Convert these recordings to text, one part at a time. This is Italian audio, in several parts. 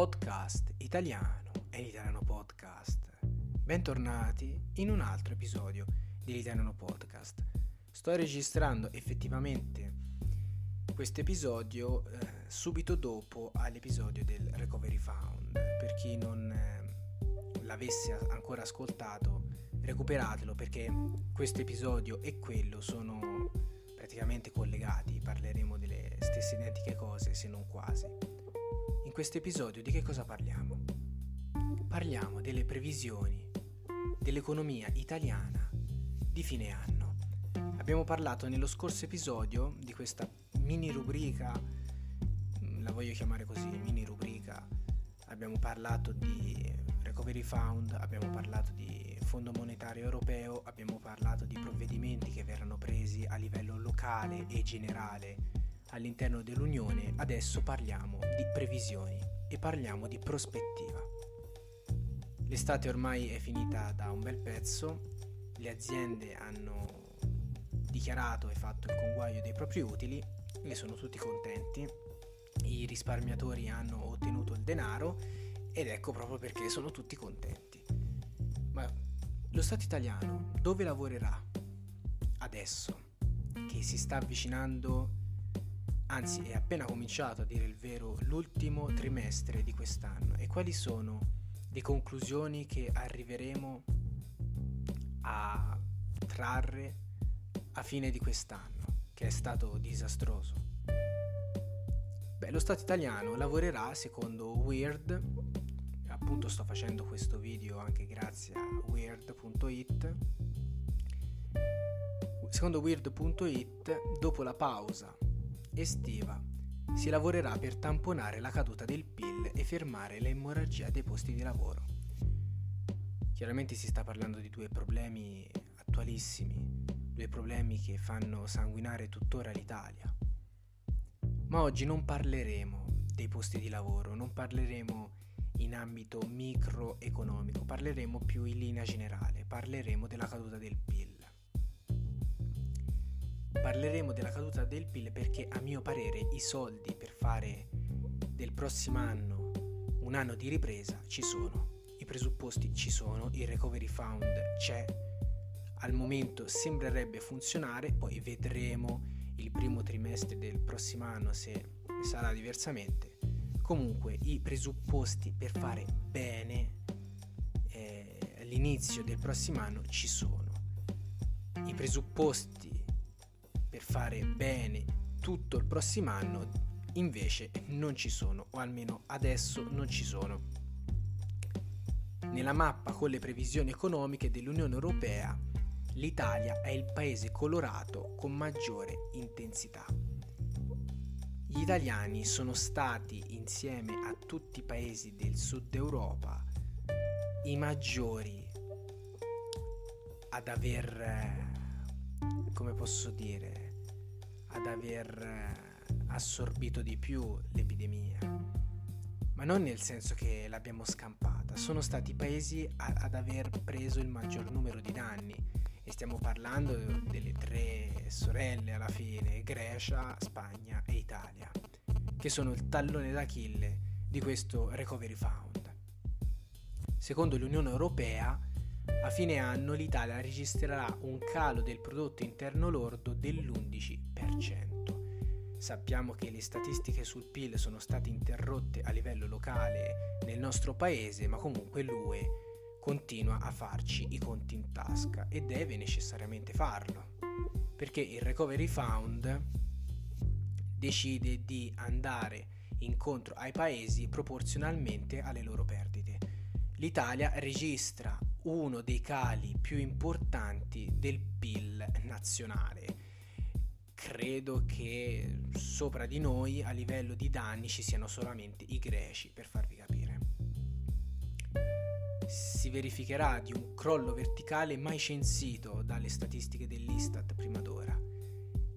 podcast italiano e l'italiano podcast. Bentornati in un altro episodio dell'italiano podcast. Sto registrando effettivamente questo episodio eh, subito dopo all'episodio del Recovery Found. Per chi non eh, l'avesse ancora ascoltato, recuperatelo perché questo episodio e quello sono praticamente collegati, parleremo delle stesse identiche cose se non quasi. In questo episodio di che cosa parliamo? Parliamo delle previsioni dell'economia italiana di fine anno. Abbiamo parlato nello scorso episodio di questa mini rubrica, mm, la voglio chiamare così, mini rubrica. Abbiamo parlato di Recovery Fund, abbiamo parlato di Fondo Monetario Europeo, abbiamo parlato di provvedimenti che verranno presi a livello locale e generale all'interno dell'Unione, adesso parliamo di previsioni e parliamo di prospettiva. L'estate ormai è finita da un bel pezzo, le aziende hanno dichiarato e fatto il conguaglio dei propri utili e sono tutti contenti, i risparmiatori hanno ottenuto il denaro ed ecco proprio perché sono tutti contenti. Ma lo Stato italiano dove lavorerà adesso che si sta avvicinando anzi è appena cominciato a dire il vero l'ultimo trimestre di quest'anno e quali sono le conclusioni che arriveremo a trarre a fine di quest'anno, che è stato disastroso. Beh, lo Stato italiano lavorerà secondo Weird, appunto sto facendo questo video anche grazie a weird.it. Secondo weird.it, dopo la pausa estiva si lavorerà per tamponare la caduta del PIL e fermare l'emorragia dei posti di lavoro. Chiaramente si sta parlando di due problemi attualissimi, due problemi che fanno sanguinare tuttora l'Italia. Ma oggi non parleremo dei posti di lavoro, non parleremo in ambito microeconomico, parleremo più in linea generale, parleremo della caduta del PIL. Parleremo della caduta del PIL perché a mio parere i soldi per fare del prossimo anno un anno di ripresa ci sono, i presupposti ci sono, il recovery fund c'è, al momento sembrerebbe funzionare, poi vedremo il primo trimestre del prossimo anno se sarà diversamente. Comunque i presupposti per fare bene eh, all'inizio del prossimo anno ci sono. I presupposti per fare bene tutto il prossimo anno invece non ci sono, o almeno adesso non ci sono. Nella mappa con le previsioni economiche dell'Unione Europea, l'Italia è il paese colorato con maggiore intensità. Gli italiani sono stati, insieme a tutti i paesi del sud Europa, i maggiori ad aver come posso dire, ad aver eh, assorbito di più l'epidemia. Ma non nel senso che l'abbiamo scampata, sono stati i paesi ad aver preso il maggior numero di danni e stiamo parlando delle tre sorelle alla fine, Grecia, Spagna e Italia, che sono il tallone d'Achille di questo Recovery Fund. Secondo l'Unione Europea, a fine anno l'Italia registrerà un calo del prodotto interno lordo dell'11%. Sappiamo che le statistiche sul PIL sono state interrotte a livello locale nel nostro paese, ma comunque l'UE continua a farci i conti in tasca e deve necessariamente farlo, perché il Recovery Fund decide di andare incontro ai paesi proporzionalmente alle loro perdite. L'Italia registra uno dei cali più importanti del PIL nazionale. Credo che sopra di noi a livello di danni ci siano solamente i greci, per farvi capire. Si verificherà di un crollo verticale mai censito dalle statistiche dell'Istat prima d'ora,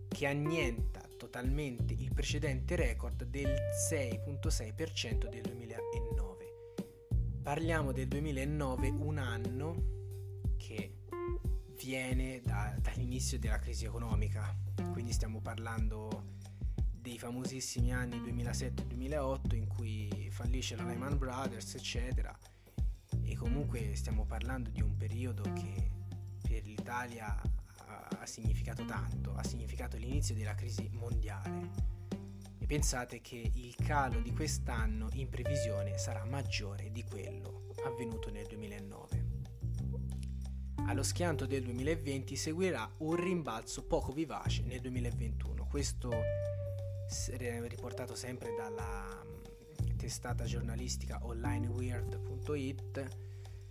che annienta totalmente il precedente record del 6.6% del 2009 Parliamo del 2009, un anno che viene da, dall'inizio della crisi economica, quindi stiamo parlando dei famosissimi anni 2007-2008 in cui fallisce la Lehman Brothers, eccetera. E comunque stiamo parlando di un periodo che per l'Italia ha significato tanto, ha significato l'inizio della crisi mondiale. E pensate che il calo di quest'anno in previsione sarà maggiore di quello avvenuto nel 2009. Allo schianto del 2020 seguirà un rimbalzo poco vivace nel 2021. Questo riportato sempre dalla mm, testata giornalistica onlineweird.it.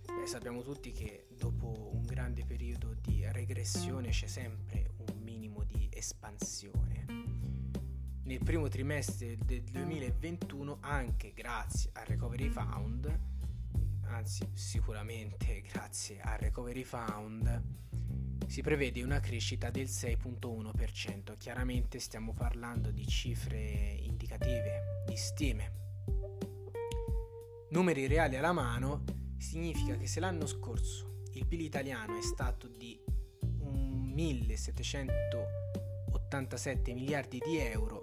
Beh, sappiamo tutti che dopo un grande periodo di regressione c'è sempre un minimo di espansione. Nel primo trimestre del 2021, anche grazie al Recovery Fund, anzi sicuramente grazie al Recovery Fund, si prevede una crescita del 6.1%. Chiaramente stiamo parlando di cifre indicative, di stime. Numeri reali alla mano significa che se l'anno scorso il PIL italiano è stato di 1.787 miliardi di euro,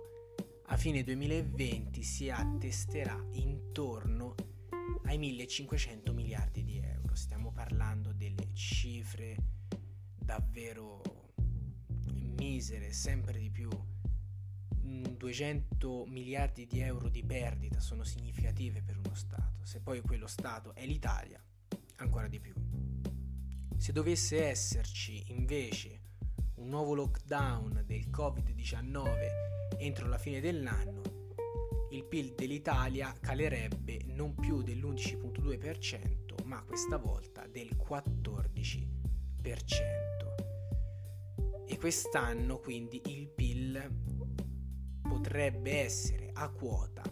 a fine 2020 si attesterà intorno ai 1500 miliardi di euro. Stiamo parlando delle cifre davvero misere, sempre di più. 200 mm, miliardi di euro di perdita sono significative per uno Stato. Se poi quello Stato è l'Italia, ancora di più. Se dovesse esserci invece un nuovo lockdown del Covid-19 entro la fine dell'anno, il PIL dell'Italia calerebbe non più dell'11.2%, ma questa volta del 14%. E quest'anno quindi il PIL potrebbe essere a quota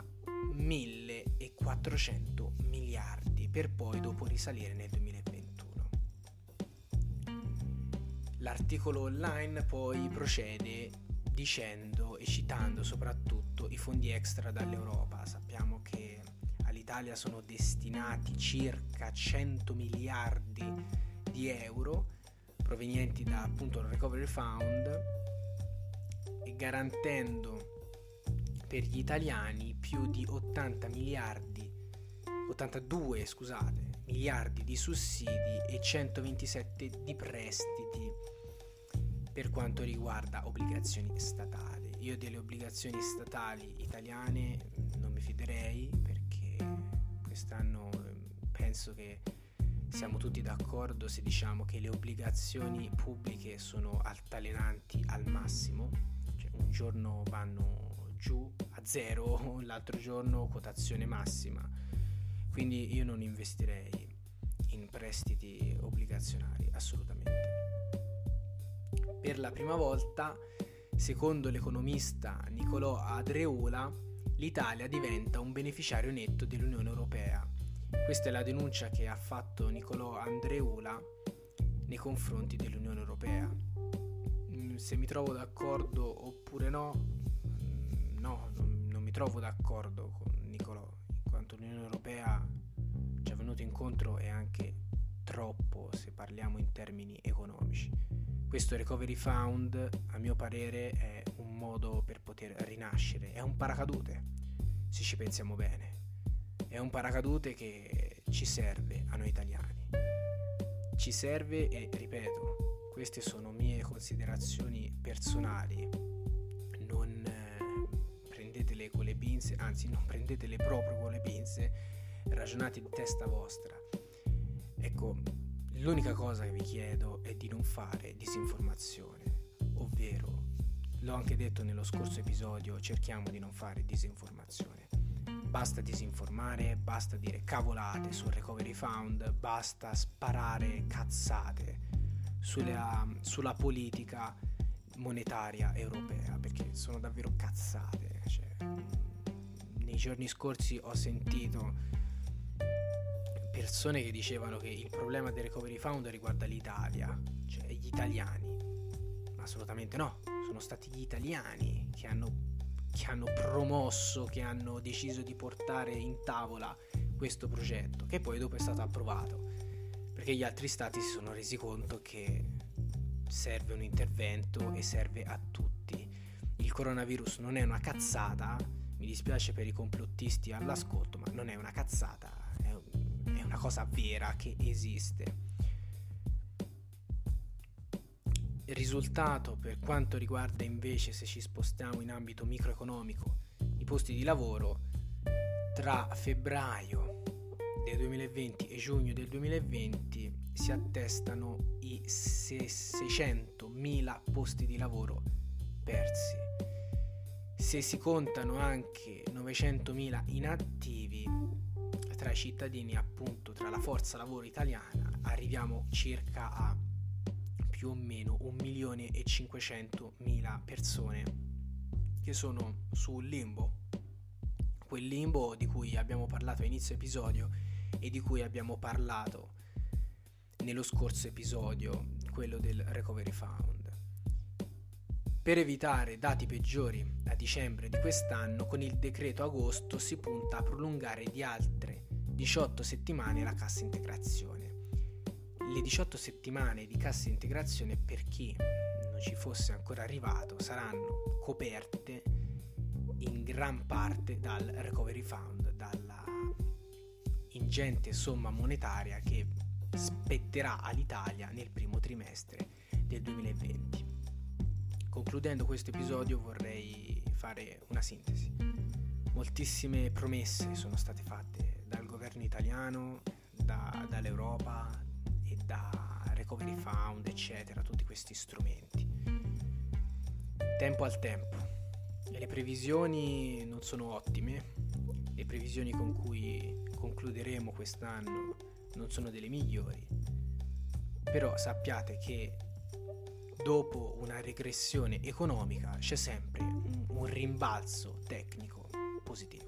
1400 miliardi per poi dopo risalire nel 2021. L'articolo online poi procede dicendo e citando soprattutto i fondi extra dall'Europa. Sappiamo che all'Italia sono destinati circa 100 miliardi di euro provenienti da appunto il Recovery Fund e garantendo per gli italiani più di 80 miliardi 82 scusate miliardi di sussidi e 127 di prestiti per quanto riguarda obbligazioni statali. Io delle obbligazioni statali italiane non mi fiderei perché quest'anno ehm, penso che siamo tutti d'accordo se diciamo che le obbligazioni pubbliche sono altalenanti al massimo, cioè un giorno vanno giù a zero, l'altro giorno quotazione massima, quindi io non investirei in prestiti obbligazionari assolutamente. Per la prima volta Secondo l'economista Nicolò Adreola, l'Italia diventa un beneficiario netto dell'Unione Europea. Questa è la denuncia che ha fatto Nicolò Andreola nei confronti dell'Unione Europea. Mm, se mi trovo d'accordo oppure no, mm, no, non, mi trovo d'accordo con Nicolò, in quanto l'Unione Europea ci è venuto incontro e anche troppo se parliamo in termini economici. Questo Recovery Fund, a mio parere, è un modo per poter rinascere, è un paracadute, se ci pensiamo bene. È un paracadute che ci serve a noi italiani. Ci serve e, ripeto, queste sono mie considerazioni personali. Non eh, prendetele con le pinze, anzi non prendetele proprio con le pinze, ragionate di testa vostra. Ecco, L'unica cosa che vi chiedo è di non fare disinformazione, ovvero, l'ho anche detto nello scorso episodio, cerchiamo di non fare disinformazione. Basta disinformare, basta dire cavolate sul Recovery Fund, basta sparare cazzate sulla, sulla politica monetaria europea, perché sono davvero cazzate. Cioè, nei giorni scorsi ho sentito persone che dicevano che il problema del Recovery Fund riguarda l'Italia, cioè gli italiani. Ma assolutamente no, sono stati gli italiani che hanno, che hanno promosso, che hanno deciso di portare in tavola questo progetto, che poi dopo è stato approvato, perché gli altri stati si sono resi conto che serve un intervento e serve a tutti. Il coronavirus non è una cazzata, mi dispiace per i complottisti all'ascolto, ma non è una cazzata, cosa vera che esiste. Il risultato per quanto riguarda invece se ci spostiamo in ambito microeconomico, i posti di lavoro tra febbraio del 2020 e giugno del 2020 si attestano i 600.000 posti di lavoro persi. Se si contano anche 900.000 inattivi tra i cittadini, appunto tra la forza lavoro italiana, arriviamo circa a più o meno 1.500.000 persone che sono sul limbo, quel limbo di cui abbiamo parlato a inizio episodio e di cui abbiamo parlato nello scorso episodio, quello del Recovery Fund. Per evitare dati peggiori a dicembre di quest'anno, con il decreto agosto si punta a prolungare di altre 18 settimane la cassa integrazione le 18 settimane di cassa integrazione per chi non ci fosse ancora arrivato saranno coperte in gran parte dal Recovery Fund, dalla ingente somma monetaria che spetterà all'Italia nel primo trimestre del 2020. Concludendo questo episodio vorrei fare una sintesi. Moltissime promesse sono state fatte governo italiano, da, dall'Europa, da Recovery Fund, eccetera, tutti questi strumenti. Tempo al tempo. E le previsioni non sono ottime, le previsioni con cui concluderemo quest'anno non sono delle migliori, però sappiate che dopo una regressione economica c'è sempre un, un rimbalzo tecnico positivo.